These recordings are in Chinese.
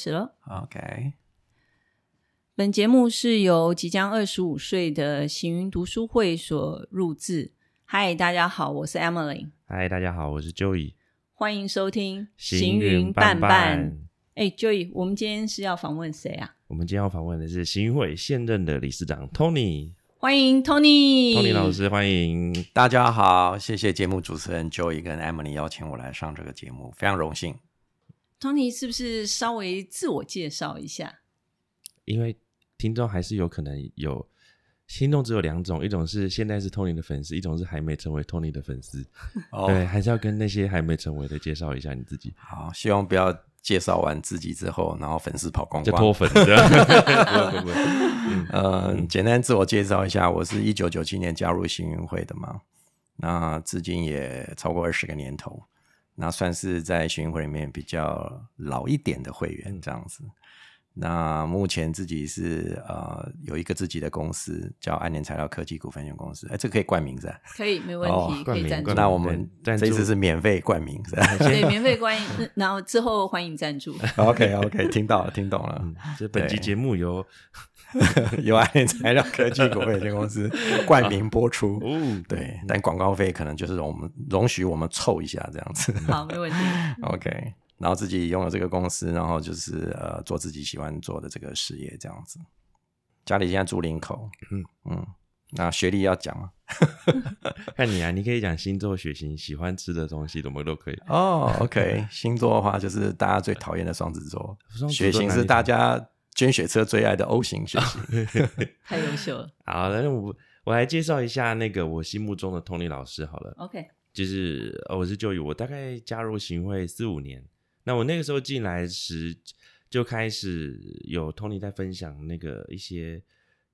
始了。OK，本节目是由即将二十五岁的行云读书会所录制。嗨，大家好，我是 Emily，嗨，大家好，我是 Joey。欢迎收听行云伴伴。哎，Joey，我们今天是要访问谁啊？我们今天要访问的是行云会现任的理事长 Tony。欢迎 Tony。Tony 老师，欢迎。大家好，谢谢节目主持人 Joey 跟 Emily 邀请我来上这个节目，非常荣幸。Tony 是不是稍微自我介绍一下？因为听众还是有可能有心动只有两种，一种是现在是 Tony 的粉丝，一种是还没成为 Tony 的粉丝。哦对，还是要跟那些还没成为的介绍一下你自己，好，希望不要介绍完自己之后，然后粉丝跑光就脱光。粉这样。不会不会，嗯呃，简单自我介绍一下，我是一九九七年加入幸运会的嘛，那至今也超过二十个年头，那算是在行云会里面比较老一点的会员这样子。那目前自己是呃有一个自己的公司叫安联材料科技股份有限公司，哎，这个可以冠名是吧？可以，没问题，哦可以赞助那我们这一次是免费冠名是吧 对，免费冠名，然后之后欢迎赞助。？OK OK，听到了，听懂了。嗯，这本期节目由由爱联材料科技股份有限公司 冠名播出。哦，对，但广告费可能就是容我们容许我们凑一下这样子。好，没问题。OK，然后自己拥有这个公司，然后就是呃做自己喜欢做的这个事业这样子。家里现在住林口，嗯嗯，那学历要讲吗？看你啊，你可以讲星座、血型、喜欢吃的东西，怎么都可以。哦，OK，星座的话就是大家最讨厌的双子座血型是大家捐血车最爱的 O 型血型。太优秀了。好，那我我来介绍一下那个我心目中的 Tony 老师好了。OK，就是呃我是就宇，我大概加入行会四五年。那我那个时候进来时，就开始有 Tony 在分享那个一些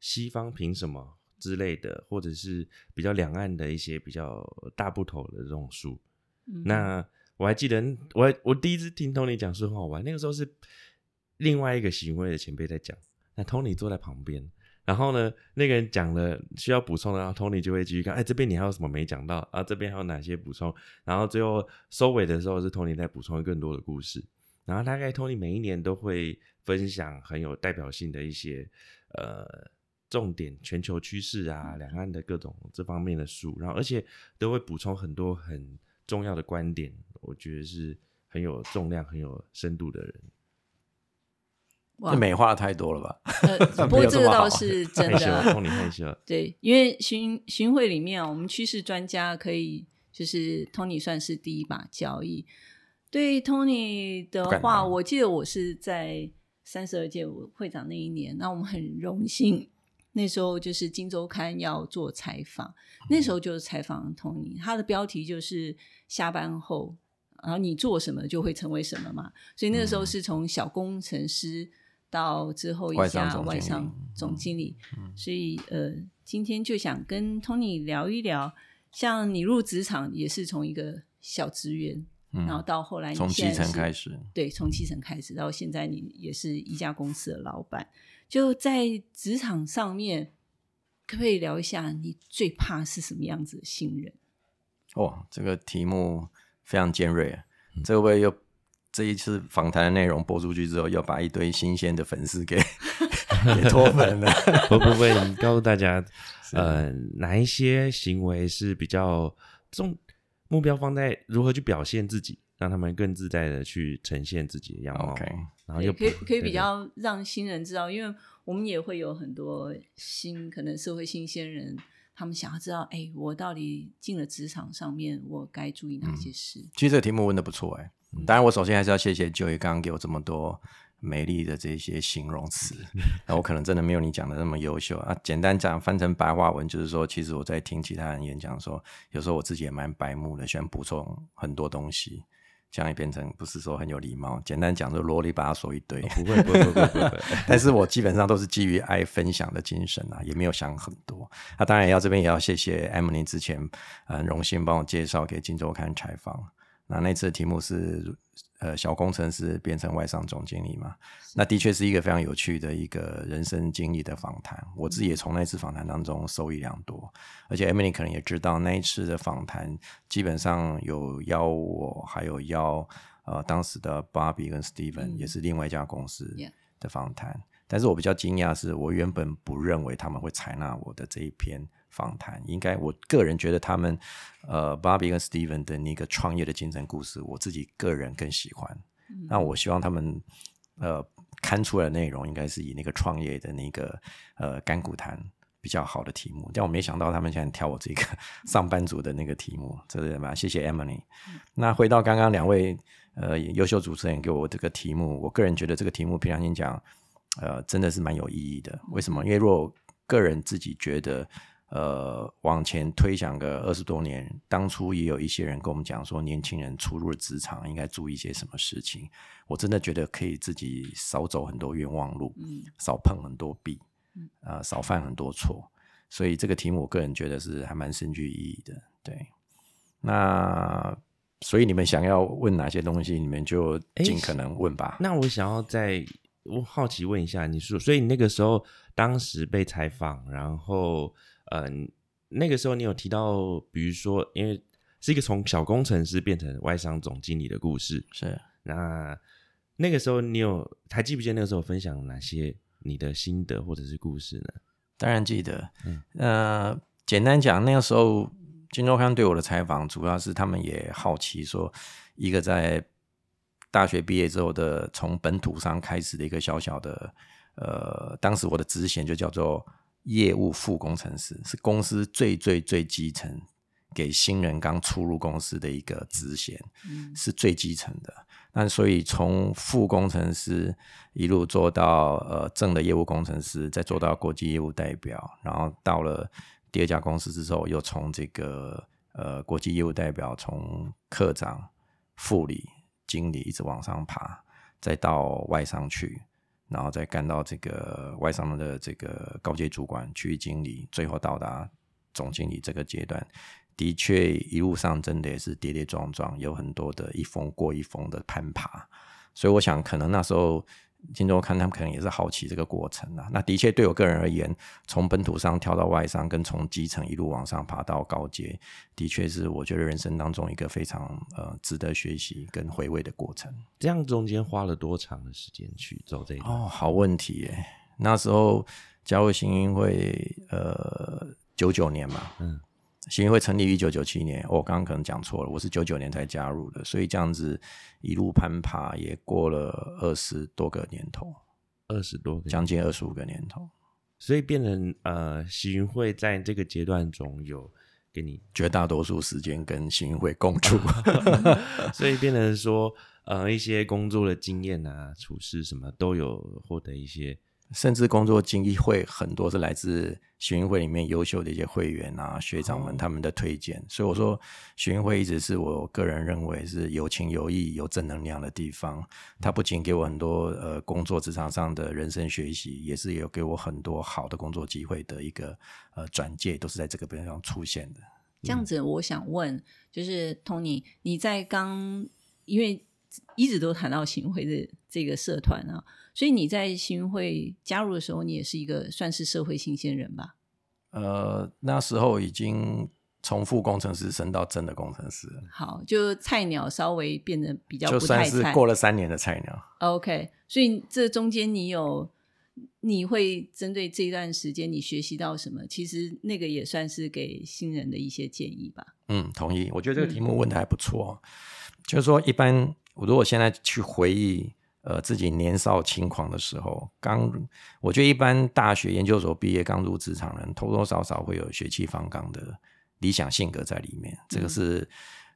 西方凭什么之类的，或者是比较两岸的一些比较大部头的这种书。嗯那我还记得，我还我第一次听 Tony 讲书很好玩，那个时候是另外一个行为的前辈在讲，那 Tony 坐在旁边，然后呢，那个人讲了需要补充的，然后 Tony 就会继续看，哎，这边你还有什么没讲到啊？这边还有哪些补充？然后最后收尾的时候是 Tony 在补充更多的故事，然后大概 Tony 每一年都会分享很有代表性的一些呃重点全球趋势啊，两岸的各种这方面的书，然后而且都会补充很多很重要的观点，我觉得是很有重量、很有深度的人。哇这美化太多了吧？呃，不过这个倒是 真的。，Tony 害羞。对，因为巡巡会里面啊，我们趋势专家可以就是 Tony 算是第一把交椅。对 Tony 的话，我记得我是在三十二届会长那一年，那我们很荣幸，那时候就是《金周刊》要做采访，那时候就是采访 Tony，他的标题就是下班后，然后你做什么就会成为什么嘛，所以那个时候是从小工程师到之后一外商家总经理外商总经理，所以呃，今天就想跟 Tony 聊一聊，像你入职场也是从一个小职员，然后到后来你从基层开始，对，从基层开始到现在，你也是一家公司的老板，就在职场上面，可不可以聊一下你最怕是什么样子的新人？哦，这个题目非常尖锐啊！这会不会又这一次访谈的内容播出去之后，又把一堆新鲜的粉丝给 给脱粉了？不不不，你告诉大家，呃，哪一些行为是比较重目标放在如何去表现自己，让他们更自在的去呈现自己的样貌。OK 然后又可以可以比较让新人知道，因为我们也会有很多新可能社会新鲜人，他们想要知道，哎，我到底进了职场上面，我该注意哪些事？其实这个题目问的不错哎、当然我首先还是要谢谢 Joey 刚刚给我这么多美丽的这些形容词，那我可能真的没有你讲的那么优秀啊。简单讲，翻成白话文就是说，其实我在听其他人演讲的时候，有时候我自己也蛮白目的，喜欢补充很多东西，这样也变成不是说很有礼貌。简单讲，就啰里吧嗦一堆。不会不会不会不会 但是我基本上都是基于爱分享的精神啊，也没有想很多。那、当然也要这边也要谢谢 Emily 之前呃很荣幸帮我介绍给《金周刊》采访。那那次的题目是呃小工程师变成外商总经理嘛？那的确是一个非常有趣的一个人生经历的访谈。我自己也从那次访谈当中受益良多，而且 Emily 可能也知道那一次的访谈基本上有邀我，还有邀呃当时的 Bobby 跟 Steven、嗯也是另外一家公司的访谈。但是我比较惊讶是，我原本不认为他们会采纳我的这一篇访谈。应该我个人觉得他们，呃，Bobby 跟 Steven 的那个创业的精神故事，我自己个人更喜欢。那我希望他们，呃，刊出来的内容应该是以那个创业的那个呃干股谈比较好的题目。但我没想到他们现在挑我这个 上班族的那个题目，这是嘛？谢谢 Emily。那回到刚刚两位呃优秀主持人给我这个题目，我个人觉得这个题目平常心讲，呃，真的是蛮有意义的。为什么？因为如果个人自己觉得，呃，往前推想个二十多年，当初也有一些人跟我们讲说，年轻人初入职场应该注意一些什么事情。我真的觉得可以自己少走很多冤枉路，嗯少碰很多壁，呃，少犯很多错。所以这个题目，我个人觉得是还蛮深具意义的。对，那所以你们想要问哪些东西，你们就尽可能问吧。那我想要再我好奇问一下，你说，所以你那个时候当时被采访，然后嗯、那个时候你有提到，比如说，因为是一个从小工程师变成外商总经理的故事，是那那个时候你有还记不记得那个时候分享哪些你的心得或者是故事呢？当然记得。嗯呃，简单讲，那个时候《金周刊》对我的采访，主要是他们也好奇说，一个在大学毕业之后的从本土上开始的一个小小的，呃，当时我的职衔就叫做业务副工程师，是公司最最最基层给新人刚出入公司的一个职衔，嗯是最基层的。那所以从副工程师一路做到呃正的业务工程师，再做到国际业务代表，然后到了第二家公司之后，又从这个呃国际业务代表从科长、副理、经理一直往上爬，再到外商去，然后再干到这个外商的这个高级主管、区域经理，最后到达总经理这个阶段。的确，一路上真的也是跌跌撞撞，有很多的一峰过一峰的攀爬。所以我想，可能那时候金周刊他们可能也是好奇这个过程啊。那的确对我个人而言，从本土上跳到外商，跟从基层一路往上爬到高阶，的确是我觉得人生当中一个非常呃值得学习跟回味的过程。这样中间花了多长的时间去走这一段？哦，好问题耶！那时候加入新英会，呃，九九年嘛，嗯，新英会成立于一九九七年，我刚刚可能讲错了，我是九九年才加入的，所以这样子一路攀爬也过了二十多个年头，二十多个，将近二十五个年头，所以变成呃，行云会在这个阶段中有给你，绝大多数时间跟新英会共处。所以变成说呃一些工作的经验啊、处事什么都有获得一些甚至工作经历会很多是来自学运会里面优秀的一些会员啊、学长们他们的推荐，所以我说学运会一直是我个人认为是有情有义、有正能量的地方。它不仅给我很多呃工作职场上的人生学习，也是有给我很多好的工作机会的一个呃转介，都是在这个地方出现的。这样子，我想问，就是 Tony，你在刚因为一直都谈到行会的这个社团啊，所以你在新会加入的时候，你也是一个算是社会新鲜人吧？呃，那时候已经从副工程师升到真的工程师了，好，就菜鸟稍微变得比较就不太菜。算是过了三年的菜鸟。OK，所以这中间你有你会针对这段时间你学习到什么？其实那个也算是给新人的一些建议吧。嗯，同意。我觉得这个题目问的还不错。就是说，一般我如果现在去回忆，呃，自己年少轻狂的时候，刚，我觉得一般大学研究所毕业刚入职场人，多多少少会有血气方刚的理想性格在里面，这个是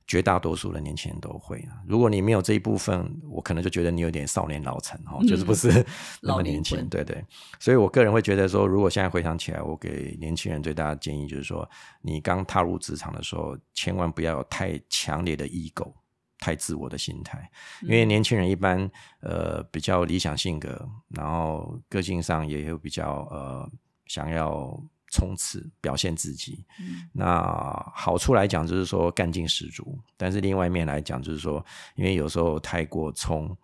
绝大多数的年轻人都会啊。如果你没有这一部分，我可能就觉得你有点少年老成哦，就是不是 那么年轻魂。对对，所以我个人会觉得说，如果现在回想起来，我给年轻人最大的建议就是说，你刚踏入职场的时候，千万不要有太强烈的 ego。太自我的心态，因为年轻人一般呃比较理想性格，然后个性上也有比较呃想要冲刺表现自己。嗯那好处来讲就是说干劲十足，但是另外一面来讲就是说，因为有时候太过冲，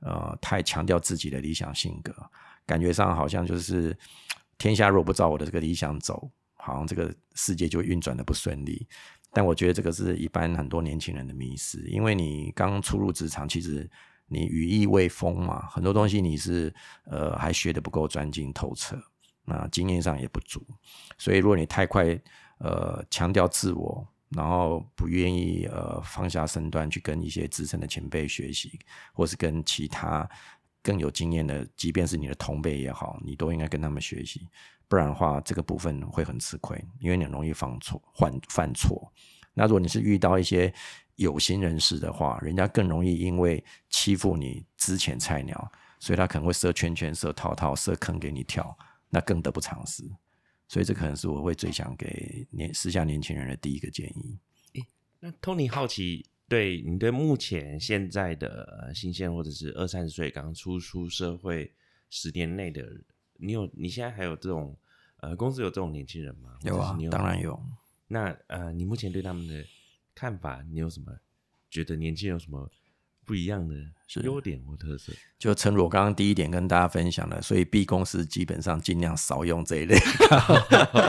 呃，太强调自己的理想性格，感觉上好像就是天下若不照我的这个理想走，好像这个世界就运转的不顺利。但我觉得这个是一般很多年轻人的迷思，因为你刚初入职场，其实你羽翼未丰嘛，很多东西你是呃还学的不够专精透彻，那经验上也不足，所以如果你太快呃强调自我，然后不愿意呃放下身段去跟一些资深的前辈学习，或是跟其他更有经验的，即便是你的同辈也好，你都应该跟他们学习。不然的话，这个部分会很吃亏，因为你很容易犯错、犯犯错。那如果你是遇到一些有心人士的话，人家更容易因为欺负你之前菜鸟，所以他可能会设圈圈、设套套、设坑给你跳，那更得不偿失。所以这可能是我会最想给年时下年轻人的第一个建议。那 Tony 好奇，对你对目前现在的新鲜或者是二三十岁刚出出社会十年内的。你有你现在还有这种呃公司有这种年轻人吗？有啊，当然有。那呃，你目前对他们的看法，你有什么觉得年轻人有什么不一样的优点或特色？就诚如我刚刚第一点跟大家分享的，所以 B 公司基本上尽量少用这一类。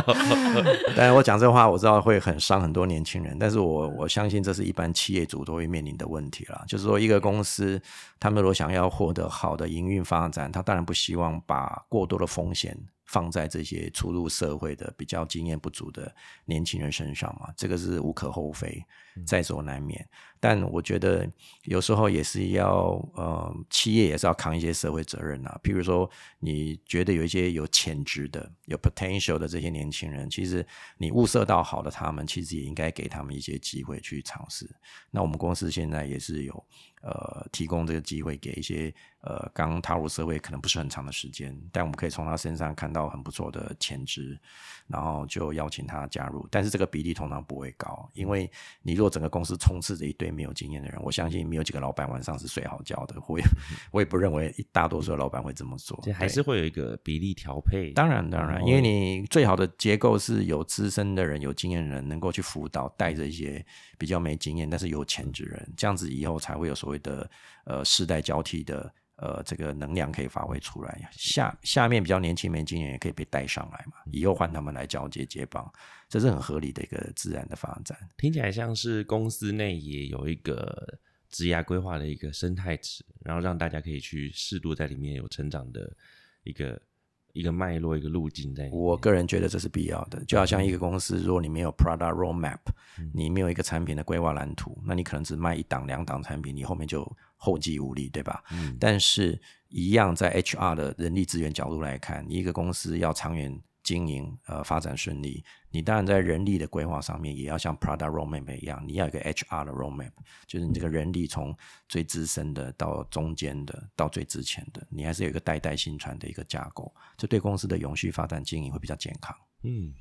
但是我讲这话，我知道会很伤很多年轻人，但是我我相信这是一般企业主都会面临的问题了。就是说，一个公司他们如果想要获得好的营运发展，他当然不希望把过多的风险。放在这些初入社会的比较经验不足的年轻人身上嘛，这个是无可厚非，在所难免。但我觉得有时候也是要，呃，企业也是要扛一些社会责任啊。譬如说，你觉得有一些有潜质的、有 potential 的这些年轻人，其实你物色到好的他们，其实也应该给他们一些机会去尝试。那我们公司现在也是有。呃，提供这个机会给一些呃刚踏入社会可能不是很长的时间，但我们可以从他身上看到很不错的潜质，然后就邀请他加入。但是这个比例通常不会高，因为你若整个公司充斥着一堆没有经验的人，我相信没有几个老板晚上是睡好觉的。我也 我也不认为大多数的老板会这么做，还是会有一个比例调配。当然当然，因为你最好的结构是有资深的人、有经验的人能够去辅导，带着一些比较没经验但是有潜质人，这样子以后才会有所谓的呃世代交替的呃这个能量可以发挥出来，下下面比较年轻没经验也可以被带上来嘛，以后换他们来交接接棒，这是很合理的一个自然的发展。听起来像是公司内也有一个职涯规划的一个生态池，然后让大家可以去适度在里面有成长的一个。一个脉络，一个路径，在我个人觉得这是必要的。就好像一个公司，如果你没有 product roadmap，你没有一个产品的规划蓝图，那你可能只卖一档、两档产品，你后面就后继无力，对吧？嗯。但是，一样在 HR 的人力资源角度来看，你一个公司要长远。经营呃发展顺利，你当然在人力的规划上面也要像 Prada roadmap 一样，你要一个 HR 的 roadmap，就是你这个人力从最资深的到中间的到最值钱的，你还是有一个代代相传的一个架构，这对公司的永续发展经营会比较健康。嗯，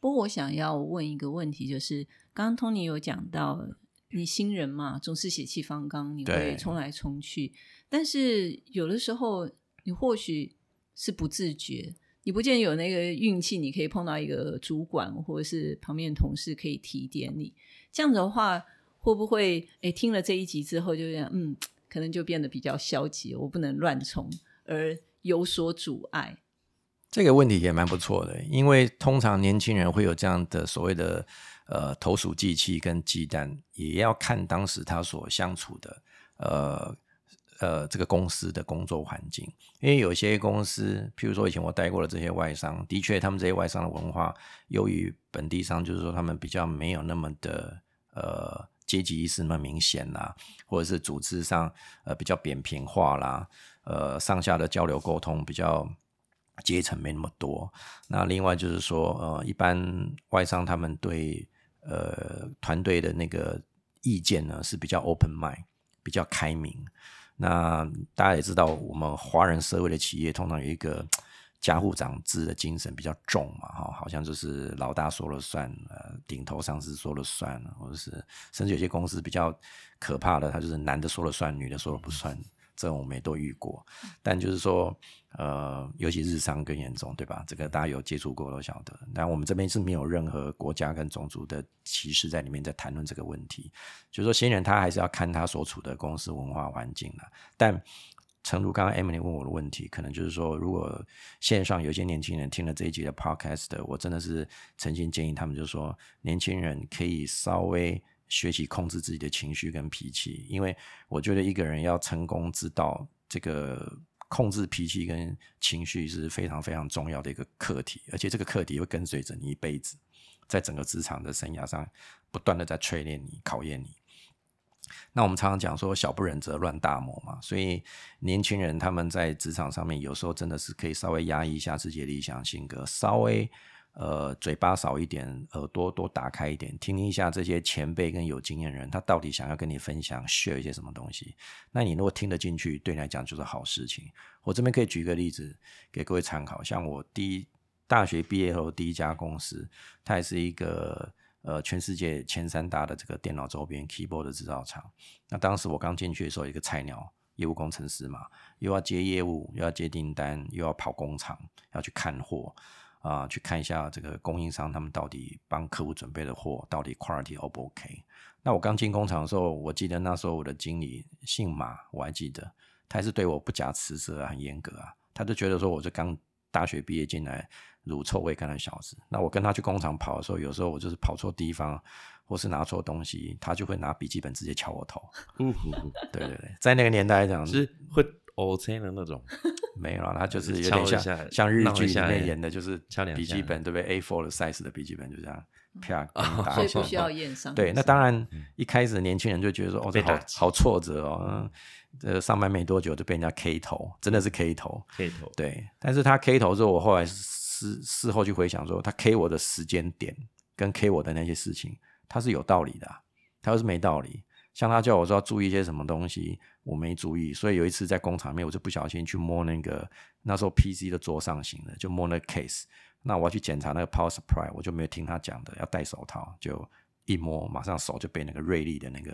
不过我想要问一个问题，就是刚刚 Tony 有讲到，你新人嘛，总是血气方刚，你会冲来冲去，但是有的时候你或许是不自觉。你不见有那个运气，你可以碰到一个主管或者是旁边的同事可以提点你。这样子的话，会不会诶听了这一集之后，就这样嗯，可能就变得比较消极，我不能乱冲，而有所阻碍。这个问题也蛮不错的，因为通常年轻人会有这样的所谓的呃投鼠忌器跟忌惮，也要看当时他所相处的呃。呃，这个公司的工作环境，因为有些公司，譬如说以前我待过的这些外商，的确他们这些外商的文化优于本地商，就是说他们比较没有那么的呃阶级意识那么明显啦，或者是组织上呃比较扁平化啦，呃上下的交流沟通比较阶层没那么多。那另外就是说，呃，一般外商他们对呃团队的那个意见呢是比较 open mind，比较开明。那大家也知道，我们华人社会的企业通常有一个家户长制的精神比较重嘛，哈，好像就是老大说了算，呃，顶头上司说了算，或者是甚至有些公司比较可怕的，他就是男的说了算，女的说了不算。这种我们也都遇过，但就是说，呃，尤其日商更严重，对吧？这个大家有接触过都晓得。但我们这边是没有任何国家跟种族的歧视在里面，在谈论这个问题。就是说，新人他还是要看他所处的公司文化环境了。但诚如刚刚 Emily 问我的问题，可能就是说，如果线上有一些年轻人听了这一集的 Podcast，我真的是诚心建议他们，就是说，年轻人可以稍微学习控制自己的情绪跟脾气，因为我觉得一个人要成功，知道这个控制脾气跟情绪是非常非常重要的一个课题，而且这个课题会跟随着你一辈子，在整个职场的生涯上不断的在淬炼你、考验你。那我们常常讲说“小不忍则乱大谋”嘛，所以年轻人他们在职场上面有时候真的是可以稍微压抑一下自己的理想性格，稍微呃嘴巴少一点，耳朵多打开一点，听一下这些前辈跟有经验人他到底想要跟你分享 share 一些什么东西。那你如果听得进去，对你来讲就是好事情。我这边可以举一个例子给各位参考，像我第一大学毕业后第一家公司，它也是一个。呃，全世界前三大的这个电脑周边 keyboard 的制造厂。那当时我刚进去的时候，一个菜鸟业务工程师嘛，又要接业务，又要接订单，又要跑工厂，要去看货啊，去看一下这个供应商他们到底帮客户准备的货到底 quality O 不 OK。那我刚进工厂的时候，我记得那时候我的经理姓马，我还记得，他还是对我不假辞色，很严格啊，他就觉得说，我是刚大学毕业进来。乳臭未干的小子，那我跟他去工厂跑的时候，有时候我就是跑错地方，或是拿错东西，他就会拿笔记本直接敲我头。对对对，在那个年代来讲是会 O C 的那种，没有，他就是有点像像日剧里面演的，就是笔记本对不对？A four 的 size 的笔记本就这样啪打。所以不需要验伤。对，那当然一开始年轻人就觉得说，哦，这好好挫折哦。这上班没多久就被人家 K 头，真的是 K 头。K 头。对，但是他 K 头之后，我后来。事事后去回想说，他 K 我的时间点跟 K 我的那些事情，他是有道理的。他又是没道理，像他叫我说要注意一些什么东西，我没注意。所以有一次在工厂里面，我就不小心去摸那个那时候 PC 的桌上型的，就摸那个 case。那我要去检查那个 power supply，我就没有听他讲的要戴手套，就一摸，马上手就被那个锐利的那个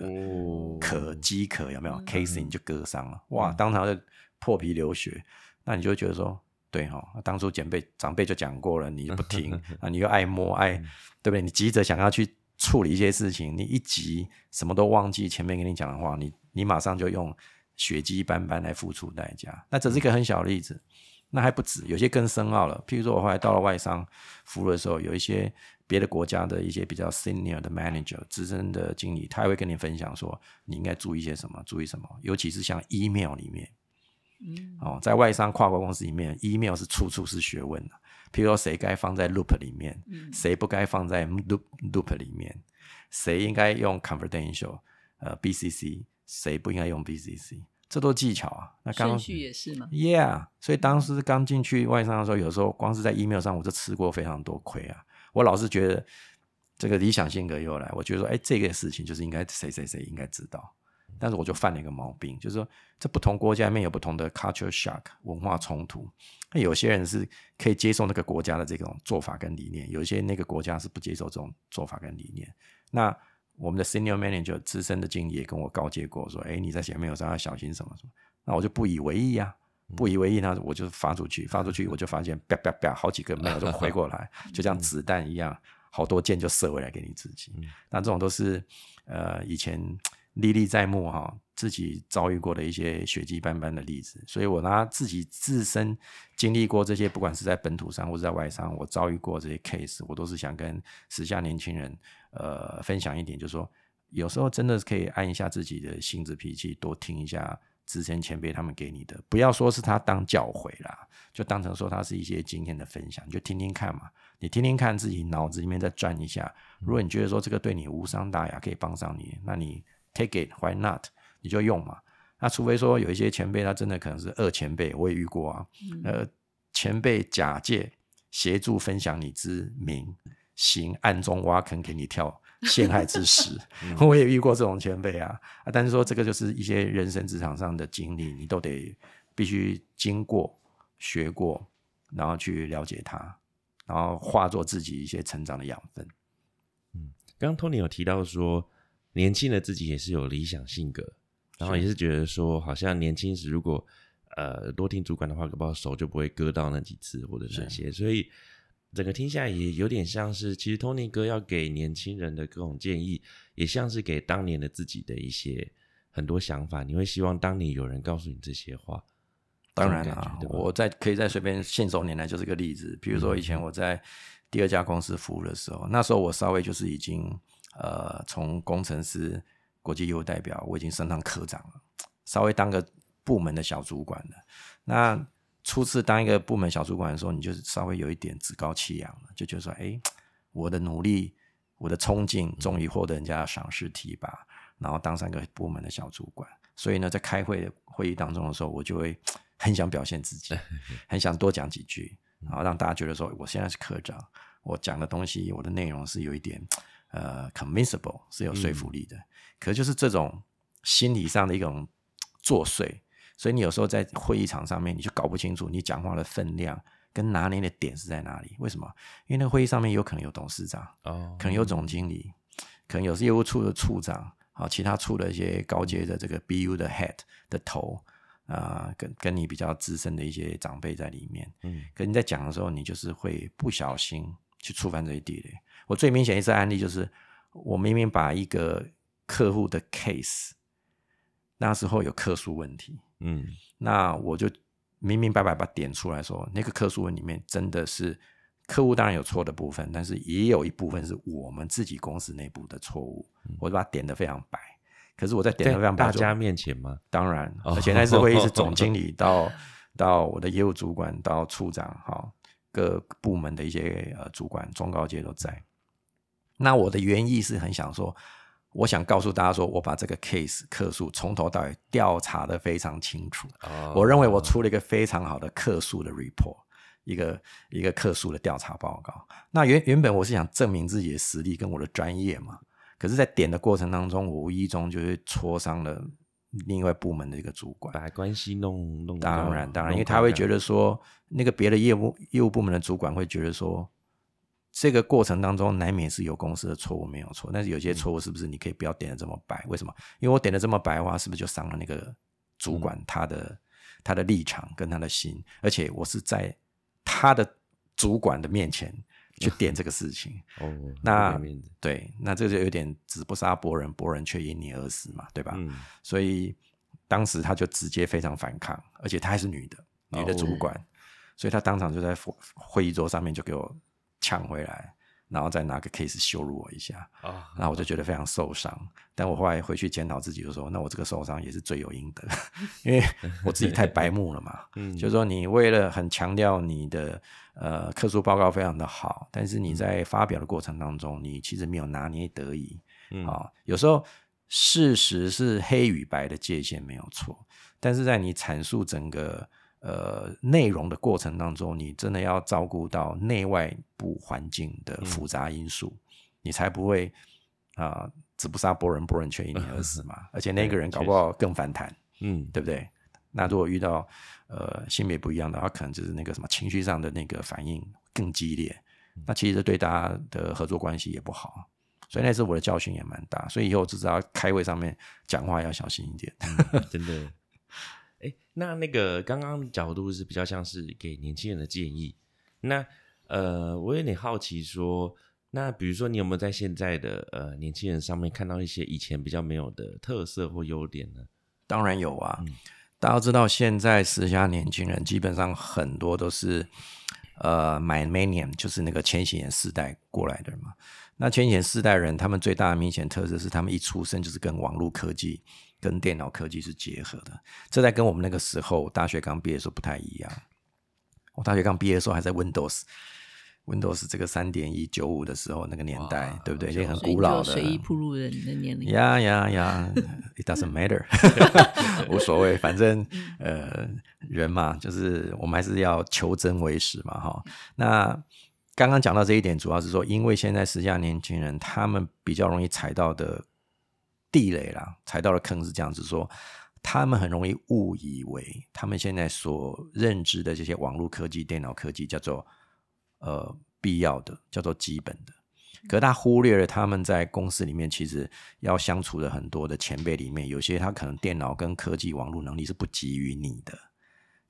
壳机壳有没有 casing 就割伤了。哇，当场就破皮流血。那你就觉得说。对哈，当初前辈长辈就讲过了，你不听 啊，你又爱摸爱，对不对？你急着想要去处理一些事情，你一急什么都忘记前面跟你讲的话，你你马上就用血迹斑斑来付出代价。那这是一个很小的例子，那还不止，有些更深奥了。譬如说我后来到了外商服务的时候，有一些别的国家的一些比较 senior 的 manager 资深的经理，他也会跟你分享说，你应该注意些什么，注意什么，尤其是像 email 里面。哦，在外商跨国公司里面，email 是处处是学问的。譬如说，谁该放在 loop 里面，谁不该放在 loop loop 里面，谁应该用 confidential，呃，BCC，谁不应该用 BCC，这都技巧啊。那顺序也是吗？Yeah，所以当时刚进去外商的时候，有时候光是在 email 上，我就吃过非常多亏啊。我老是觉得这个理想性格又来，我觉得说，哎，这个事情就是应该谁谁谁应该知道。但是我就犯了一个毛病，就是说，这不同国家里面有不同的 culture shock 文化冲突。那有些人是可以接受那个国家的这种做法跟理念，有一些那个国家是不接受这种做法跟理念。那我们的 senior manager 资深的经理也跟我告诫过，说：“哎，你在前面有时候要小心什么什么。”那我就不以为意啊，不以为意，那我就发出去，发出去，我就发现啪啪啪，好几个没有就回过来，就像子弹一样，好多箭就射回来给你自己。那这种都是呃以前。历历在目哈，自己遭遇过的一些血迹斑斑的例子，所以我拿自己自身经历过这些，不管是在本土上或者在外商，我遭遇过这些 case，我都是想跟时下年轻人呃分享一点，就是说有时候真的是可以按一下自己的性子脾气，多听一下资深前辈他们给你的，不要说是他当教诲啦，就当成说他是一些经验的分享，就听听看嘛，你听听看自己脑子里面再转一下，如果你觉得说这个对你无伤大雅，可以帮上你，那你。Take it, why not？你就用嘛。那除非说有一些前辈，他真的可能是二前辈，我也遇过啊。呃，前辈假借协助分享你之名，行暗中挖坑给你跳，陷害之实。我也遇过这种前辈啊。啊，但是说这个就是一些人生职场上的经历，你都得必须经过学过，然后去了解它，然后化作自己一些成长的养分。嗯，刚刚 Tony 有提到说。年轻的自己也是有理想性格，然后也是觉得说，好像年轻时如果呃多听主管的话，搞不好手就不会割到那几次或者那些，所以整个听下来也有点像是，其实 Tony 哥要给年轻人的各种建议，也像是给当年的自己的一些很多想法。你会希望当年有人告诉你这些话，当然这种感啦觉，对吧我在可以再随便信手拈来就是个例子。比如说以前我在第二家公司服务的时候，那时候我稍微就是已经呃从工程师、国际业务代表，我已经升上科长了，稍微当个部门的小主管了。那初次当一个部门小主管的时候，你就稍微有一点趾高气扬了，就觉得说，哎，我的努力、我的冲劲，终于获得人家的赏识提拔，然后当上一个部门的小主管。所以呢，在开会的会议当中的时候，我就会 很想表现自己，很想多讲几句，然后让大家觉得说，我现在是科长，我讲的东西，我的内容是有一点呃 convincible，是有说服力的。可是就是这种心理上的一种作祟，所以你有时候在会议场上面，你就搞不清楚你讲话的分量跟拿捏的点是在哪里。为什么？因为那个会议上面有可能有董事长，哦，可能有总经理，可能有业务处的处长，好，其他处的一些高阶的这个 BU 的 head 的头，啊、跟跟你比较资深的一些长辈在里面。嗯可你在讲的时候，你就是会不小心去触犯这些地雷。我最明显一次案例就是，我明明把一个客户的 case，那时候有客诉问题，嗯那我就明明白白把点出来说，那个客诉文里面真的是客户当然有错的部分，但是也有一部分是我们自己公司内部的错误，我就把它点的非常白。可是我在点的非常白大家面前吗？当然，哦而且那次会议是总经理到 到我的业务主管到处长哈，各部门的一些呃主管中高阶都在。那我的原意是很想说，我想告诉大家说，我把这个 case 客诉从头到尾调查的非常清楚。哦我认为我出了一个非常好的客诉的 report，一个一个客诉的调查报告。那原原本我是想证明自己的实力跟我的专业嘛，可是，在点的过程当中，我无意中就是戳伤了另外部门的一个主管。把关系弄弄。当然，当然，因为他会觉得说，那个别的业务业务部门的主管会觉得说，这个过程当中难免是有公司的错误没有错，但是有些错误是不是你可以不要点的这么白？为什么？因为我点的这么白的话，是不是就伤了那个主管他的、他的立场跟他的心？而且我是在他的主管的面前去点这个事情，哦，那对，那这就有点子不杀伯仁，伯仁却因你而死嘛，对吧？嗯所以当时他就直接非常反抗，而且她还是女的，女的主哦管，所以她当场就在会会议桌上面就给我抢回来，然后再拿个 case 羞辱我一下，啊，然后我就觉得非常受伤。但我后来回去检讨自己，就说：那我这个受伤也是罪有应得，因为我自己太白目了嘛。嗯就是说，你为了很强调你的呃客诉报告非常的好，但是你在发表的过程当中，你其实没有拿捏得宜。嗯啊、有时候事实是黑与白的界限没有错，但是在你阐述整个呃内容的过程当中，你真的要照顾到内外部环境的复杂因素，你才不会啊、子不杀伯仁，伯仁却因你而死嘛。而且那个人搞不好更反弹，嗯对不对？那如果遇到呃性别不一样的话，可能就是那个什么情绪上的那个反应更激烈，那其实对大家的合作关系也不好。所以那次我的教训也蛮大，所以以后就知道开会上面讲话要小心一点。真的。哎，那那个刚刚角度是比较像是给年轻人的建议。那呃，我有点好奇说，那比如说你有没有在现在的呃年轻人上面看到一些以前比较没有的特色或优点呢？当然有啊，嗯大家都知道现在时下年轻人基本上很多都是呃 millennium，就是那个千禧年世代过来的嘛。那千禧年世代人，他们最大的明显特色是，他们一出生就是跟网络科技、跟电脑科技是结合的。这在跟我们那个时候大学刚毕业的时候不太一样。我大学刚毕业的时候还在 Windows。Windows 这个三点一九五的时候，那个年代哇，对不对？好像已经很古老的。就随意铺入的你的年龄。呀呀呀，It doesn't matter，无所谓，反正呃人嘛，就是我们还是要求真为实嘛，哈。那刚刚讲到这一点，主要是说，因为现在时下年轻人他们比较容易踩到的地雷啦，踩到的坑是这样子说，他们很容易误以为他们现在所认知的这些网络科技、电脑科技叫做呃必要的，叫做基本的。可是他忽略了他们在公司里面其实要相处的很多的前辈里面，有些他可能电脑跟科技网络能力是不及于你的。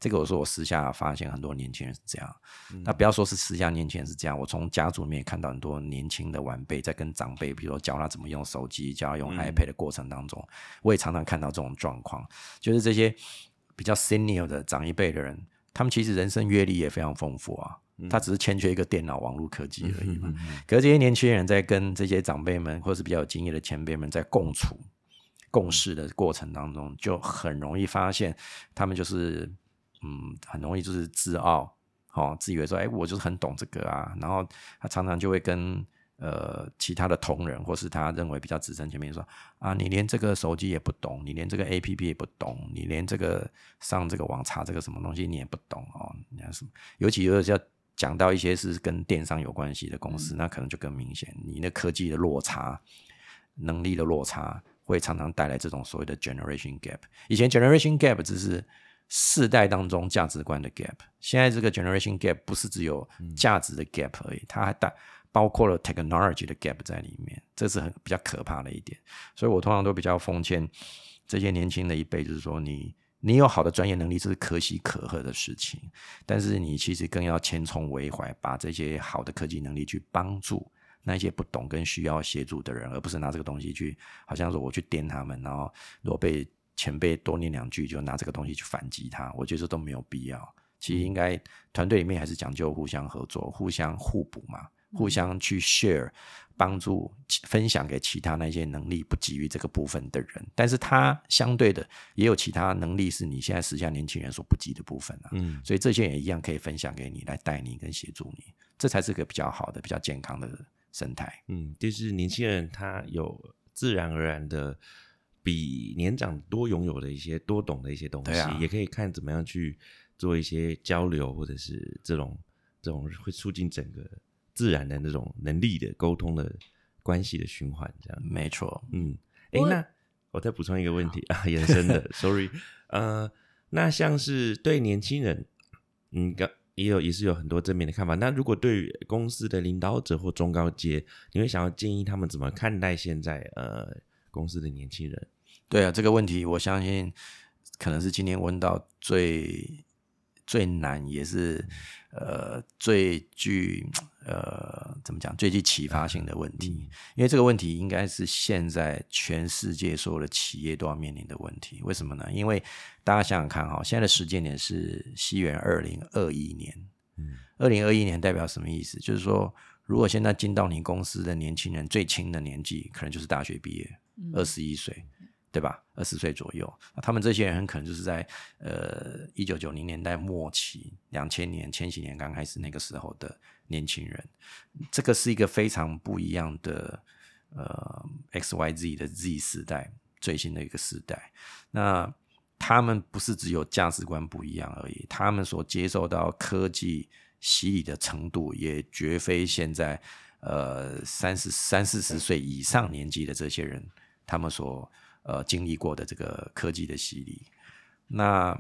这个我说我私下发现很多年轻人是这样，那不要说是私下年轻人是这样，我从家族里面也看到很多年轻的晚辈在跟长辈，比如说教他怎么用手机，教他用 iPad 的过程当中，我也常常看到这种状况，就是这些比较 senior 的长一辈的人，他们其实人生阅历也非常丰富啊。他只是欠缺一个电脑网络科技而已嘛。可是这些年轻人在跟这些长辈们，或是比较有经验的前辈们在共处、共事的过程当中，就很容易发现，他们就是嗯，很容易就是自傲，哦，自以为说，哎，我就是很懂这个啊。然后他常常就会跟呃其他的同仁，或是他认为比较资深前辈说，啊，你连这个手机也不懂，你连这个 A P P 也不懂，你连这个上这个网查这个什么东西你也不懂哦。你看什么？尤其有些讲到一些是跟电商有关系的公司，那可能就更明显，你那科技的落差、能力的落差，会常常带来这种所谓的 generation gap。以前 generation gap 只是世代当中价值观的 gap，现在这个 generation gap 不是只有价值的 gap 而已，它还带包括了 technology 的 gap 在里面，这是很比较可怕的一点。所以我通常都比较奉劝这些年轻的一辈，就是说你。你有好的专业能力，这是可喜可贺的事情。但是你其实更要千从为怀，把这些好的科技能力去帮助那些不懂跟需要协助的人，而不是拿这个东西去，好像说我去颠他们，然后如果被前辈多念两句，就拿这个东西去反击他。我觉得都没有必要。其实应该团队里面还是讲究互相合作、互相互补嘛。互相去 share，帮助分享给其他那些能力不及于这个部分的人，但是他相对的也有其他能力是你现在时下年轻人所不及的部分啊。嗯，所以这些也一样可以分享给你，来带你跟协助你，这才是个比较好的、比较健康的生态。嗯，就是年轻人他有自然而然的比年长多拥有的一些多懂的一些东西，也可以看怎么样去做一些交流，或者是这种这种会促进整个。自然的那种能力的沟通的关系的循环，这样没错。嗯，哎，那我再补充一个问题啊，延伸的，sorry，呃，那像是对年轻人，嗯，刚也有也是有很多正面的看法。那如果对公司的领导者或中高阶，你会想要建议他们怎么看待现在呃公司的年轻人？对啊，这个问题我相信可能是今天问到最。最难也是，呃，最具呃怎么讲最具启发性的问题，因为这个问题应该是现在全世界所有的企业都要面临的问题。为什么呢？因为大家想想看哈，现在的时间点是西元二零二一年，嗯，二零二一年代表什么意思？就是说，如果现在进到你公司的年轻人最轻的年纪，可能就是大学毕业，二十一岁。对吧？二十岁左右，他们这些人很可能就是在呃一九九零年代末期、两千年、千禧年刚开始那个时候的年轻人。这个是一个非常不一样的呃 X Y Z 的 Z 时代，最新的一个时代。那他们不是只有价值观不一样而已，他们所接受到科技洗礼的程度，也绝非现在呃三十三四十岁以上年纪的这些人他们所。呃，经历过的这个科技的洗礼，那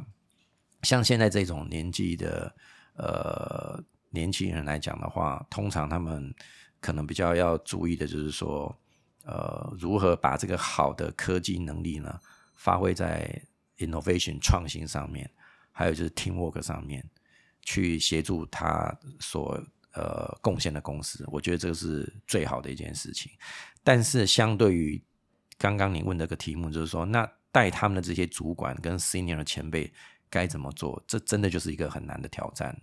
像现在这种年纪的呃年轻人来讲的话，通常他们可能比较要注意的就是说，呃，如何把这个好的科技能力呢，发挥在 innovation 创新上面，还有就是 teamwork 上面，去协助他所呃贡献的公司，我觉得这个是最好的一件事情。但是相对于刚刚你问这个题目，就是说，那带他们的这些主管跟 senior 的前辈该怎么做？这真的就是一个很难的挑战。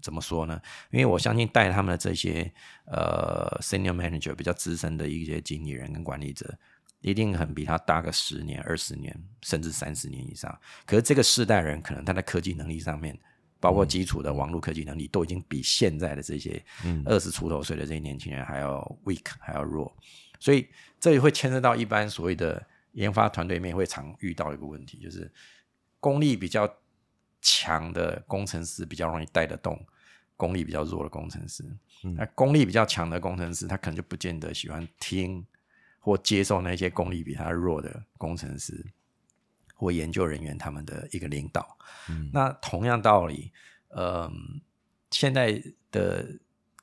怎么说呢？因为我相信带他们的这些呃 senior manager 比较资深的一些经理人跟管理者，一定很比他大个十年、二十年，甚至三十年以上。可是这个世代人，可能他在科技能力上面，包括基础的网络科技能力，都已经比现在的这些二十出头岁的这些年轻人还要 weak，还要弱。所以这也会牵涉到一般所谓的研发团队里面会常遇到一个问题，就是功力比较强的工程师比较容易带得动功力比较弱的工程师。那功力比较强的工程师，他可能就不见得喜欢听或接受那些功力比他弱的工程师或研究人员他们的一个领导。那同样道理，嗯，现在的。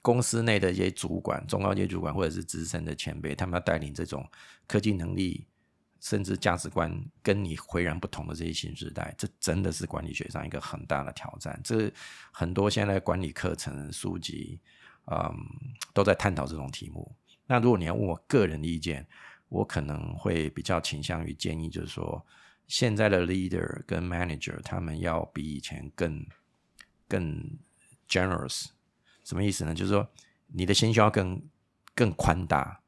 公司内的一些主管、中高阶主管或者是资深的前辈，他们要带领这种科技能力，甚至价值观跟你浑然不同的这些新时代，这真的是管理学上一个很大的挑战。这很多现在管理课程书籍，嗯，都在探讨这种题目。那如果你要问我个人意见，我可能会比较倾向于建议，就是说，现在的 leader 跟 manager 他们要比以前更更 generous，什么意思呢？就是说你的心胸要更更宽大，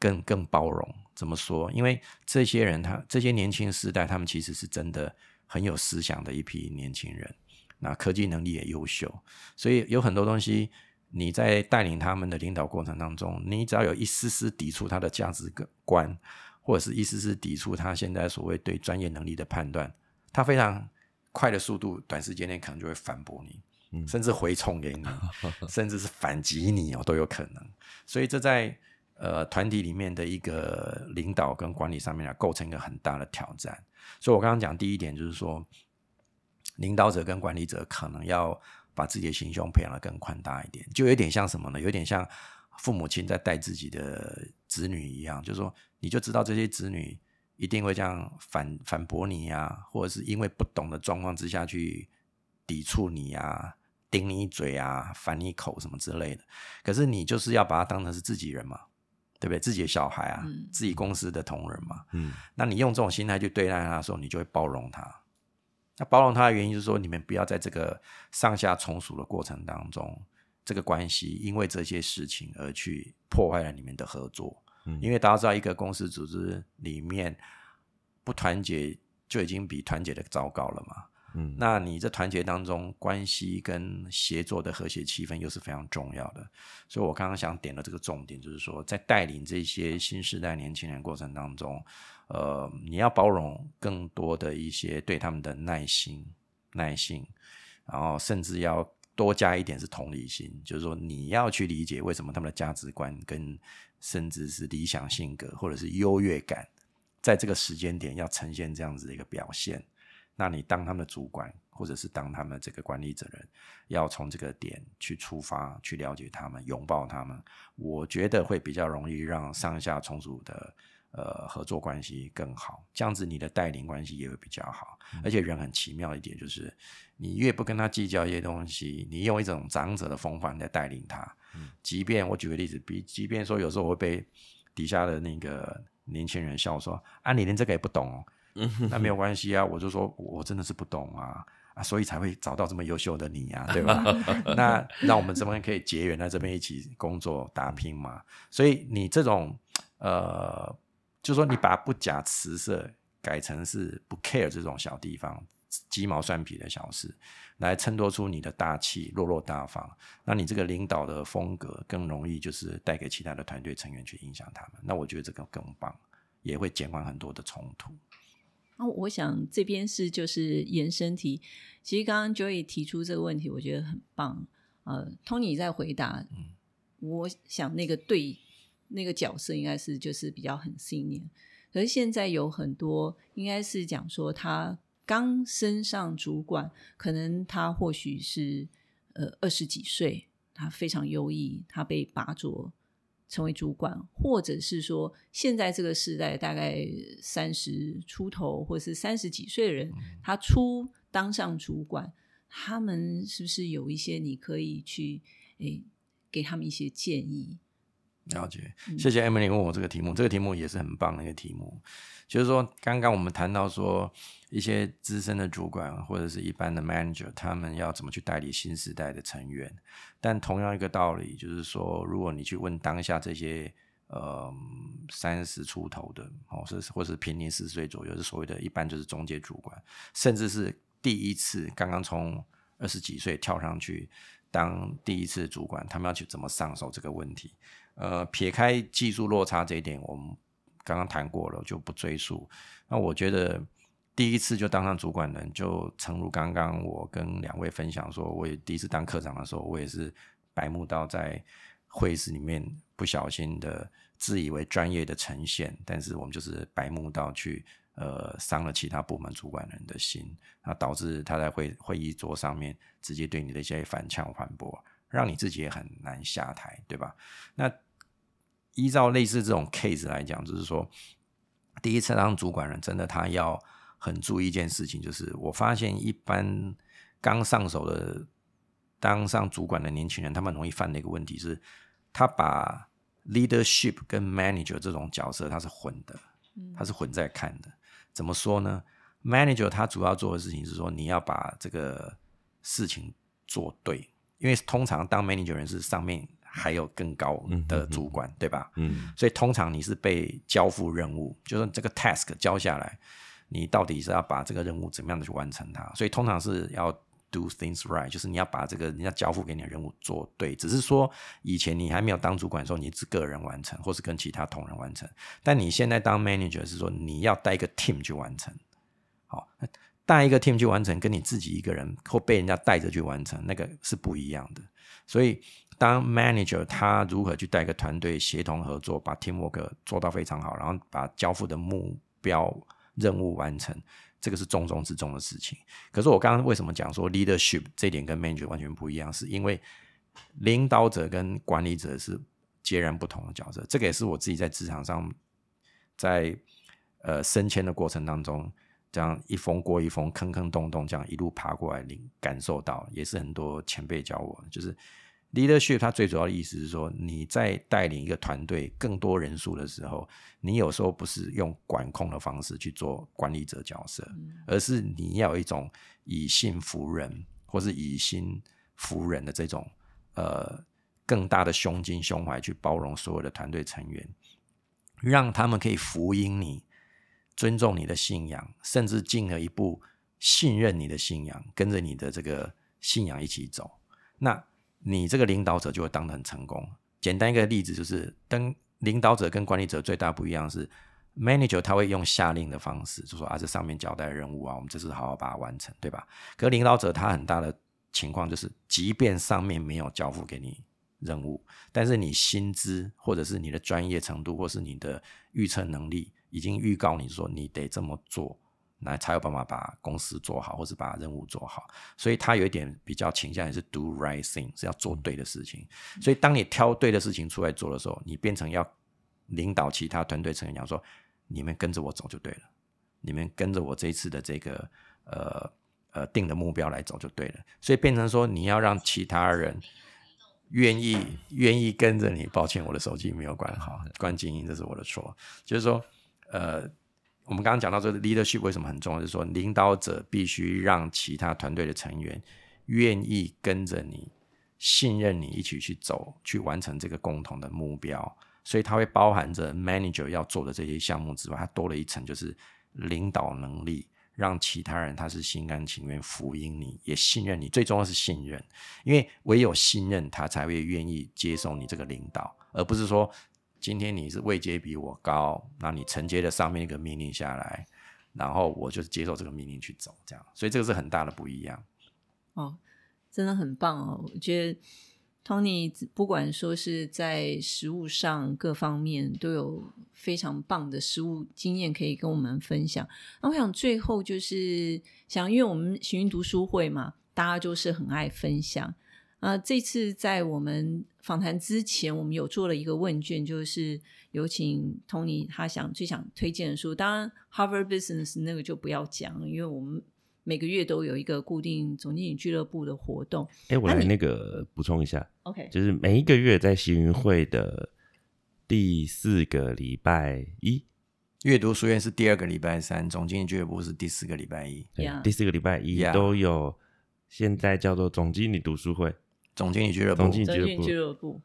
更更包容。怎么说？因为这些人他这些年轻世代，他们其实是真的很有思想的一批年轻人，那科技能力也优秀，所以有很多东西你在带领他们的领导过程当中，你只要有一丝丝抵触他的价值观。或者是一丝丝抵触他现在所谓对专业能力的判断，他非常快的速度，短时间内可能就会反驳你，甚至回冲给你，甚至是反击你哦，都有可能。所以这在呃团体里面的一个领导跟管理上面啊，构成一个很大的挑战。所以我刚刚讲第一点就是说，领导者跟管理者可能要把自己的心胸培养的更宽大一点，就有点像什么呢？有点像。父母亲在带自己的子女一样，就是说，你就知道这些子女一定会这样反反驳你呀，或者是因为不懂的状况之下去抵触你呀，顶你嘴啊，反你口什么之类的。可是你就是要把他当成是自己人嘛，对不对？自己的小孩啊，自己公司的同仁嘛。嗯，那你用这种心态去对待他的时候，你就会包容他。那包容他的原因就是说，你们不要在这个上下从属的过程当中。这个关系因为这些事情而去破坏了你们的合作，嗯因为大家知道，一个公司组织里面不团结就已经比团结的糟糕了嘛。嗯，那你这团结当中关系跟协作的和谐气氛又是非常重要的。所以我刚刚想点的这个重点，就是说，在带领这些新时代年轻人过程当中，呃，你要包容更多的一些对他们的耐心、耐心，然后甚至要。多加一点是同理心，就是说你要去理解为什么他们的价值观跟甚至是理想性格或者是优越感，在这个时间点要呈现这样子的一个表现。那你当他们的主管或者是当他们这个管理者人，要从这个点去出发，去了解他们，拥抱他们，我觉得会比较容易让上下重组的。呃，合作关系更好，这样子你的带领关系也会比较好。而且人很奇妙一点，就是你越不跟他计较一些东西，你用一种长者的风范在带领他。即便我举个例子，比即便说有时候我会被底下的那个年轻人笑说：“啊，你连这个也不懂。”那没有关系啊，我就说我真的是不懂啊啊，所以才会找到这么优秀的你呀，对吧？那那我们这边可以结缘在这边一起工作打拼嘛。所以你这种呃。就说你把不假辞色改成是不 care 这种小地方鸡毛蒜皮的小事，来衬托出你的大气落落大方，那你这个领导的风格更容易就是带给其他的团队成员去影响他们。那我觉得这个更棒，也会减缓很多的冲突。那我想这边是就是延伸题，其实刚刚 Joy 提出这个问题，我觉得很棒。呃，Tony 在回答，我想那个对。那个角色应该是就是比较很信念，可是现在有很多应该是讲说他刚升上主管，可能他或许是呃二十几岁，他非常优异，他被拔擢成为主管，或者是说现在这个时代大概三十出头或者是三十几岁的人，他初当上主管，他们是不是有一些你可以去诶给他们一些建议？了解，谢谢 Emily 问我这个题目，这个题目也是很棒的一个题目。就是说，刚刚我们谈到说，一些资深的主管或者是一般的 manager，他们要怎么去代理新时代的成员。但同样一个道理，就是说，如果你去问当下这些呃三十出头的，哦，是或是平年四十岁左右，是所谓的一般就是中介主管，甚至是第一次刚刚从二十几岁跳上去当第一次主管，他们要去怎么上手这个问题？呃，撇开技术落差这一点，我们刚刚谈过了，就不赘述。那我觉得第一次就当上主管人，就诚如刚刚我跟两位分享说，我也第一次当科长的时候，我也是白目到在会议室里面不小心的自以为专业的呈现，但是我们就是白目到去呃伤了其他部门主管人的心，那导致他在会会议桌上面直接对你的一些反呛反驳。让你自己也很难下台，对吧？那依照类似这种 case 来讲，就是说，第一次当主管人，真的他要很注意一件事情，就是我发现一般刚上手的当上主管的年轻人，他们容易犯的一个问题是，他把 leadership 跟 manager 这种角色他是混的，他是混在看的。怎么说呢？manager 他主要做的事情是说，你要把这个事情做对，因为通常当 manager 人是上面还有更高的主管，对吧？嗯所以通常你是被交付任务，就是这个 task 交下来，你到底是要把这个任务怎么样的去完成它？所以通常是要 do things right，就是你要把这个人家交付给你的任务做对。只是说以前你还没有当主管的时候，你是个人完成，或是跟其他同仁完成。但你现在当 manager 是说你要带一个 team 去完成，好，带一个 team 去完成，跟你自己一个人或被人家带着去完成，那个是不一样的。所以，当 manager 他如何去带一个团队协同合作，把 teamwork 做到非常好，然后把交付的目标任务完成，这个是重中之重的事情。可是我刚刚为什么讲说 leadership 这点跟 manager 完全不一样，是因为领导者跟管理者是截然不同的角色。这个也是我自己在职场上，在呃升迁的过程当中，这样一峰过一峰，坑坑洞洞，这样一路爬过来，领感受到，也是很多前辈教我，就是 leadership 它最主要的意思是说，你在带领一个团队更多人数的时候，你有时候不是用管控的方式去做管理者角色，而是你要有一种以信服人，或是以心服人的这种呃更大的胸襟胸怀去包容所有的团队成员，让他们可以服膺你，尊重你的信仰，甚至进了一步信任你的信仰，跟着你的这个信仰一起走。那你这个领导者就会当得很成功。简单一个例子就是，跟领导者跟管理者最大不一样是，manager 他会用下令的方式，就说啊，这上面交代的任务啊，我们这次好好把它完成，对吧？可领导者他很大的情况就是，即便上面没有交付给你任务，但是你薪资或者是你的专业程度，或是你的预测能力，已经预告你说你得这么做。那才有办法把公司做好，或是把任务做好。所以他有一点比较倾向于是 do right thing，是要做对的事情。所以当你挑对的事情出来做的时候，你变成要领导其他团队成员讲说：你们跟着我走就对了，你们跟着我这一次的这个呃呃定的目标来走就对了。所以变成说你要让其他人愿意愿意跟着你。抱歉，我的手机没有关好，关静音，这是我的错。就是说，呃。我们刚刚讲到这个 leadership 为什么很重要，就是说领导者必须让其他团队的成员愿意跟着你、信任你一起去走，去完成这个共同的目标。所以它会包含着 manager 要做的这些项目之外，它多了一层就是领导能力，让其他人他是心甘情愿服膺你，也信任你。最重要是信任，因为唯有信任，他才会愿意接受你这个领导，而不是说。今天你是位阶比我高，那你承接了上面一个命令下来，然后我就接受这个命令去走，这样，所以这个是很大的不一样。哦，真的很棒哦！我觉得 Tony 不管说是在实务上各方面都有非常棒的实务经验可以跟我们分享。那我想最后就是想，因为我们行云读书会嘛，大家就是很爱分享。啊，这次在我们访谈之前，我们有做了一个问卷，就是有请 Tony 他想最想推荐的书。当然，Harvard Business 那个就不要讲了，因为我们每个月都有一个固定总经理俱乐部的活动。哎，我来那个补充一下，OK，就是每一个月在行云会的第四个礼拜一，阅读书院是第二个礼拜三，总经理俱乐部是第四个礼拜一，对，第四个礼拜一都有，现在叫做总经理读书会。总经理俱乐部，总经理俱乐部。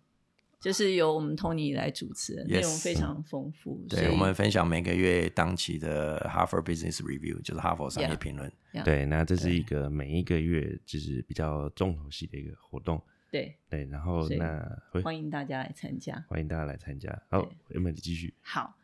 就是由我们 Tony 来主持，内容非常丰富。对我们分享每个月当期的 Harvard Business Review，就是哈佛商业评论。对，那这是一个每一个月就是比较重头戏的一个活动。对。对，然后那欢迎大家来参加，欢迎大家来参加。好，有没有继续？好，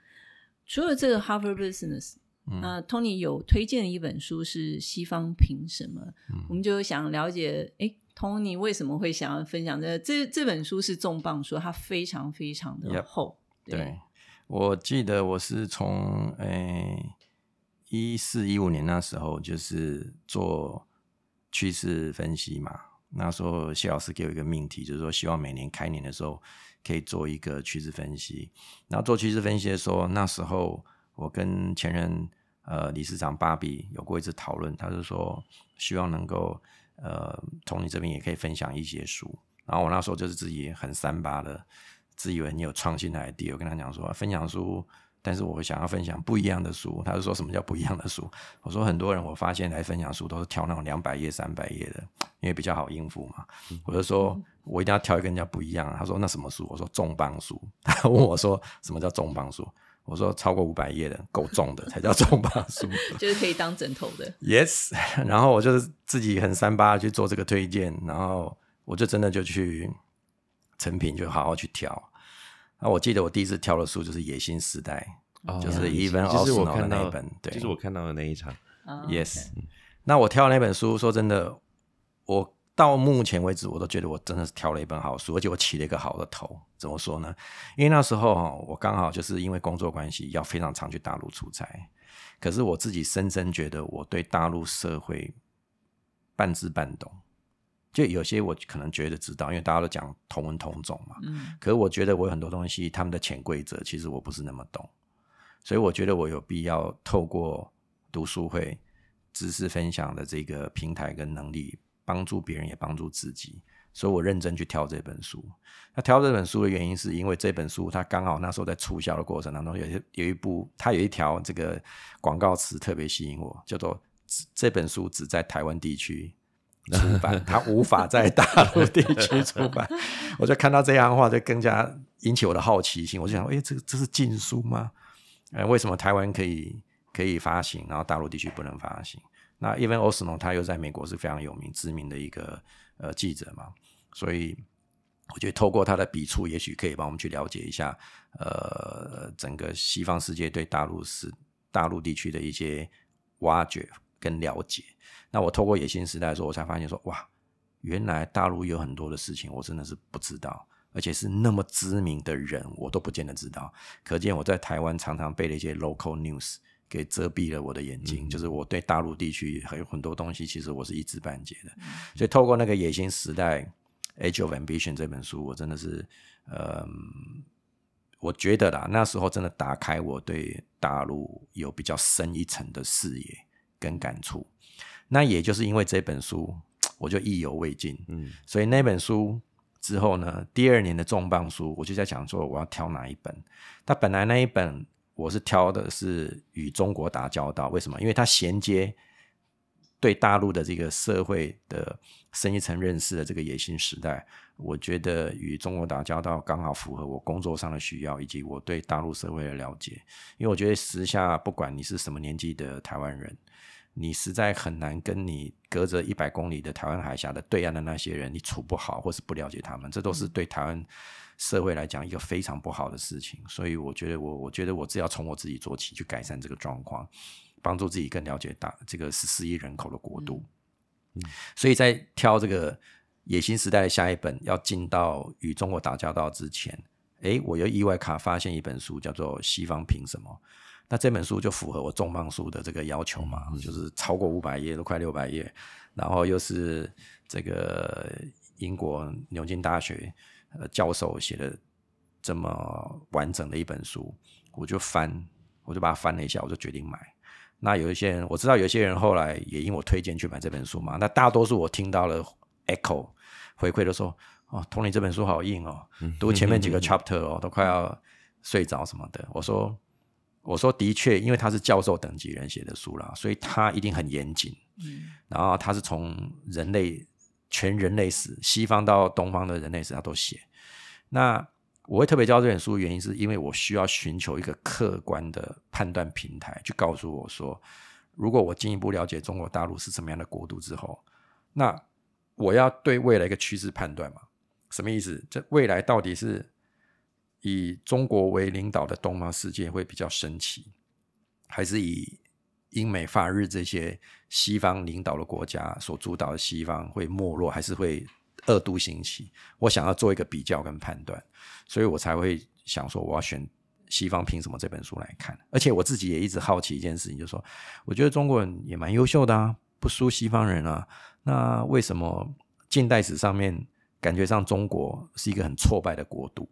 除了这个 Harvard Business，那 Tony 有推荐的一本书是《西方凭什么》，我们就想了解，哎。Tony 为什么会想要分享这这这本书是重磅书，它非常非常的厚。对，我记得我是从诶一四一五年那时候就是做趋势分析嘛。那时候谢老师给我一个命题，就是说希望每年开年的时候可以做一个趋势分析。然后做趋势分析的时候，那时候我跟前任呃理事长芭比有过一次讨论，他就说希望能够。呃，从你这边也可以分享一些书，然后我那时候就是自己很三八的，自以为你有创新的 idea，我跟他讲说，分享书但是我想要分享不一样的书。他就说什么叫不一样的书？我说很多人我发现来分享书都是挑那种两百页、三百页的，因为比较好应付嘛。我就说我一定要挑一个人家不一样。他说那什么书？我说重磅书。他问我说什么叫重磅书？我说超过五百页的够重的才叫重磅书，就是可以当枕头的。Yes，然后我就是自己很三八去做这个推荐，然后我就真的就去成品就好好去挑。那我记得我第一次挑的书就是《野心时代哦就是 Even 就是我 Osno 看的那一本对就是我看到的那一场。啊》，Yes。那我挑的那本书，说真的，我到目前为止我都觉得我真的是挑了一本好书，而且我起了一个好的头。怎么说呢？因为那时候哈，我刚好就是因为工作关系要非常常去大陆出差，可是我自己深深觉得我对大陆社会半知半懂。就有些我可能觉得知道，因为大家都讲同文同种嘛。嗯可是我觉得我有很多东西，他们的潜规则其实我不是那么懂，所以我觉得我有必要透过读书会、知识分享的这个平台跟能力，帮助别人也帮助自己。所以我认真去挑这本书。那挑这本书的原因，是因为这本书它刚好那时候在促销的过程当中，有些有一部它有一条这个广告词特别吸引我，叫做“这本书只在台湾地区”。出版，它无法在大陆地区出版。我就看到这样的话，就更加引起我的好奇心。我就想，哎、这个这是禁书吗？呃，为什么台湾可以可以发行，然后大陆地区不能发行？那 Even Osno 他又在美国是非常有名、知名的一个呃记者嘛，所以我觉得透过他的笔触，也许可以帮我们去了解一下，呃，整个西方世界对大陆是大陆地区的一些挖掘跟了解。那我透过野心时代的时候，我才发现说，哇，原来大陆有很多的事情我真的是不知道，而且是那么知名的人，我都不见得知道。可见我在台湾常常被了一些 local news 给遮蔽了我的眼睛，就是我对大陆地区还有很多东西，其实我是一知半解的。所以透过那个野心时代《Age of Ambition》这本书，我真的是，呃，我觉得啦，那时候真的打开我对大陆有比较深一层的视野跟感触。那也就是因为这本书，我就意犹未尽。嗯所以那本书之后呢，第二年的重磅书，我就在想说我要挑哪一本。它本来那一本我是挑的是与中国打交道，为什么？因为它衔接对大陆的这个社会的深一层认识的这个野心时代，我觉得与中国打交道刚好符合我工作上的需要，以及我对大陆社会的了解。因为我觉得时下不管你是什么年纪的台湾人，你实在很难跟你隔着一百公里的台湾海峡的对岸的那些人，你处不好，或是不了解他们，这都是对台湾社会来讲一个非常不好的事情。所以我觉得我，我觉得我只要从我自己做起，去改善这个状况，帮助自己更了解大这个十四亿人口的国度。嗯所以在挑这个野心时代的下一本要进到与中国打交道之前，诶，我又意外卡发现一本书，叫做《西方凭什么》。那这本书就符合我重磅书的这个要求嘛，就是超过五百页，都快六百页，然后又是这个英国牛津大学呃教授写的这么完整的一本书，我就翻，我就把它翻了一下，我就决定买。那有一些人，我知道有一些人后来也因我推荐去买这本书嘛。那大多数我听到了 echo 回馈都说，哦，Tony 这本书好硬哦，读前面几个 chapter 哦，都快要睡着什么的。我说，我说的确，因为他是教授等级人写的书啦，所以他一定很严谨。嗯然后他是从人类全人类史，西方到东方的人类史，他都写。那我会特别教这本书的，原因是因为我需要寻求一个客观的判断平台，去告诉我说，如果我进一步了解中国大陆是什么样的国度之后，那我要对未来一个趋势判断嘛？什么意思？这未来到底是以中国为领导的东方世界会比较神奇，还是以英美法日这些西方领导的国家所主导的西方会没落，还是会二度兴起？我想要做一个比较跟判断，所以我才会想说我要选《西方凭什么》这本书来看。而且我自己也一直好奇一件事情，就是说，我觉得中国人也蛮优秀的啊，不输西方人啊。那为什么近代史上面感觉上中国是一个很挫败的国度？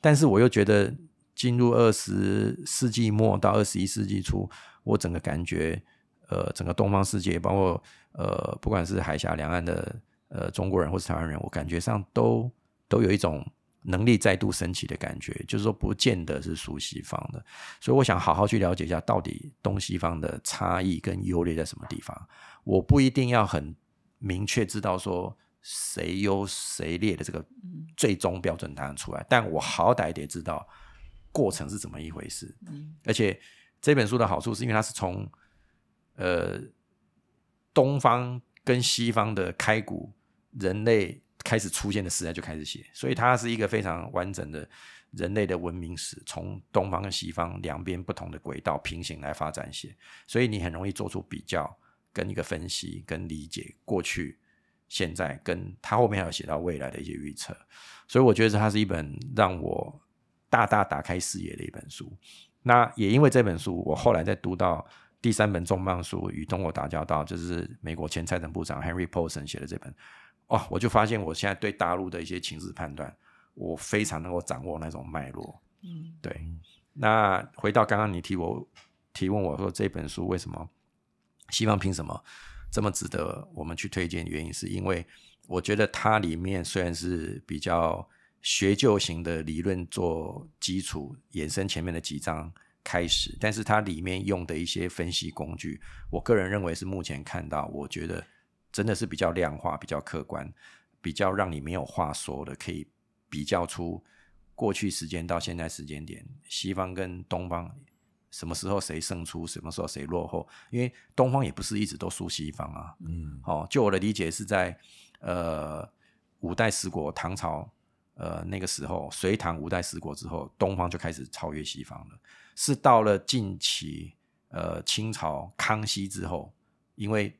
但是我又觉得进入二十世纪末到二十一世纪初，我整个感觉，呃，整个东方世界，包括呃，不管是海峡两岸的呃中国人或是台湾人，我感觉上都都有一种能力再度升起的感觉，就是说不见得是属西方的，所以我想好好去了解一下到底东西方的差异跟优劣在什么地方。我不一定要很明确知道说谁优谁劣的这个最终标准答案出来，但我好歹得知道过程是怎么一回事。而且这本书的好处是因为它是从呃东方跟西方的开古人类。开始出现的时代就开始写，所以它是一个非常完整的人类的文明史，从东方跟西方两边不同的轨道平行来发展写，所以你很容易做出比较跟一个分析跟理解过去、现在跟他后面还有写到未来的一些预测，所以我觉得它是一本让我大大打开视野的一本书。那也因为这本书，我后来在读到第三本重磅书《与中国打交道》，就是美国前财政部长 Henry Paulson 写的这本。哦，我就发现我现在对大陆的一些情势判断，我非常能够掌握那种脉络。嗯，对。那回到刚刚你提我提问我说这本书为什么西方凭什么这么值得我们去推荐？原因是因为我觉得它里面虽然是比较学究型的理论做基础，延伸前面的几章开始，但是它里面用的一些分析工具，我个人认为是目前看到，我觉得。真的是比较量化、比较客观、比较让你没有话说的，可以比较出过去时间到现在时间点，西方跟东方什么时候谁胜出，什么时候谁落后？因为东方也不是一直都输西方啊。嗯，哦，就我的理解是在呃五代十国唐朝呃那个时候，隋唐五代十国之后，东方就开始超越西方了。是到了近期呃清朝康熙之后，因为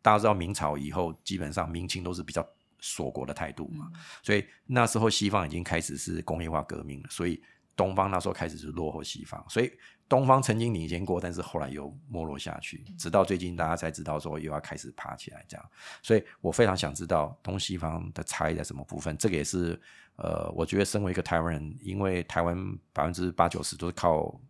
大家知道明朝以后，基本上明清都是比较锁国的态度嘛，所以那时候西方已经开始是工业化革命了，所以东方那时候开始是落后西方，所以东方曾经领先过，但是后来又没落下去，直到最近大家才知道说又要开始爬起来这样，所以我非常想知道东西方的差异在什么部分，这个也是呃，我觉得身为一个台湾人，因为台湾百分之八九十都是靠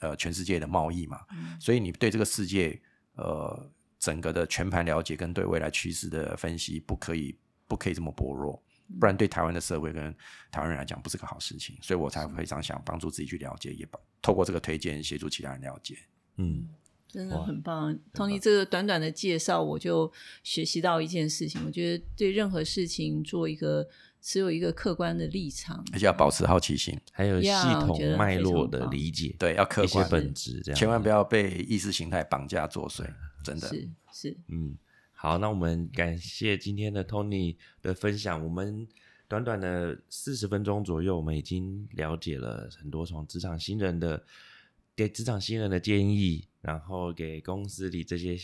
呃全世界的贸易嘛，所以你对这个世界呃。整个的全盘了解跟对未来趋势的分析，不可以不可以这么薄弱，不然对台湾的社会跟台湾人来讲不是个好事情。所以我才非常想帮助自己去了解，也透过这个推荐协助其他人了解。嗯，真的很棒，Tony 这个短短的介绍，我就学习到一件事情。我觉得对任何事情做一个只有一个客观的立场，而且要保持好奇心，还有系统脉络的理解，对，要客观本质，这样千万不要被意识形态绑架作祟。真的是是嗯，好，那我们感谢今天的 Tony 的分享。我们短短的四十分钟左右，我们已经了解了很多从职场新人的给职场新人的建议，然后给公司里这些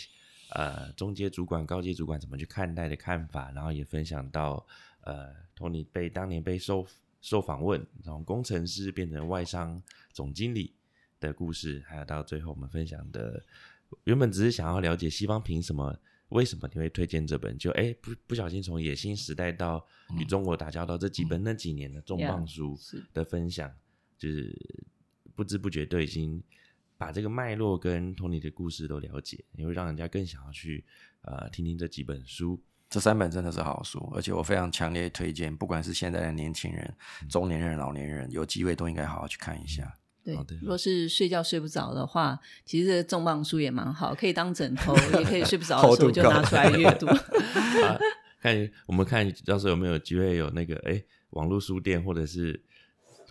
呃中阶主管、高阶主管怎么去看待的看法，然后也分享到呃 Tony 被当年被受受访问，从工程师变成外商总经理的故事，还有到最后我们分享的。原本只是想要了解西方凭什么，为什么你会推荐这本？就哎，不不小心从野心时代到与中国打交道这几本那几年的重磅书的分享，就是不知不觉都已经把这个脉络跟 Tony 的故事都了解，也会让人家更想要去呃听听这几本书。这三本真的是好书，而且我非常强烈推荐，不管是现在的年轻人、中年人、老年人，有机会都应该好好去看一下。对，如果是睡觉睡不着的话，其实重磅书也蛮好，可以当枕头，也可以睡不着的时候就拿出来阅读。看我们看到时候有没有机会有那个哎，网络书店或者是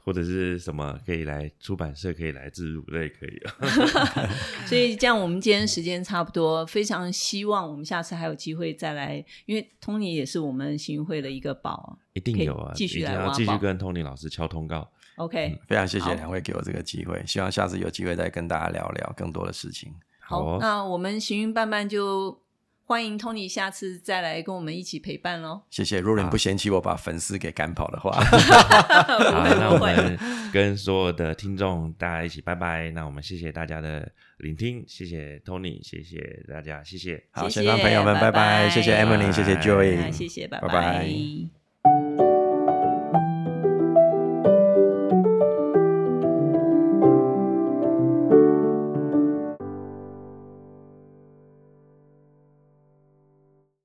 或者是什么可以来出版社可以来自入，那也可以。所以这样，我们今天时间差不多，非常希望我们下次还有机会再来，因为 Tony 也是我们行会的一个宝，一定有啊，继续来继续跟 Tony 老师敲通告。OK，非常谢谢两位给我这个机会，希望下次有机会再跟大家聊聊更多的事情。好，那我们行云伴伴就欢迎 Tony 下次再来跟我们一起陪伴喽。谢谢，如果你不嫌弃我把粉丝给赶跑的话，好，那我们跟所有的听众大家一起拜拜。那我们谢谢大家的聆听，谢谢 Tony，谢谢大家，谢谢。好，现场朋友们拜拜，谢谢 Emily，谢谢 Joy，谢谢，拜拜。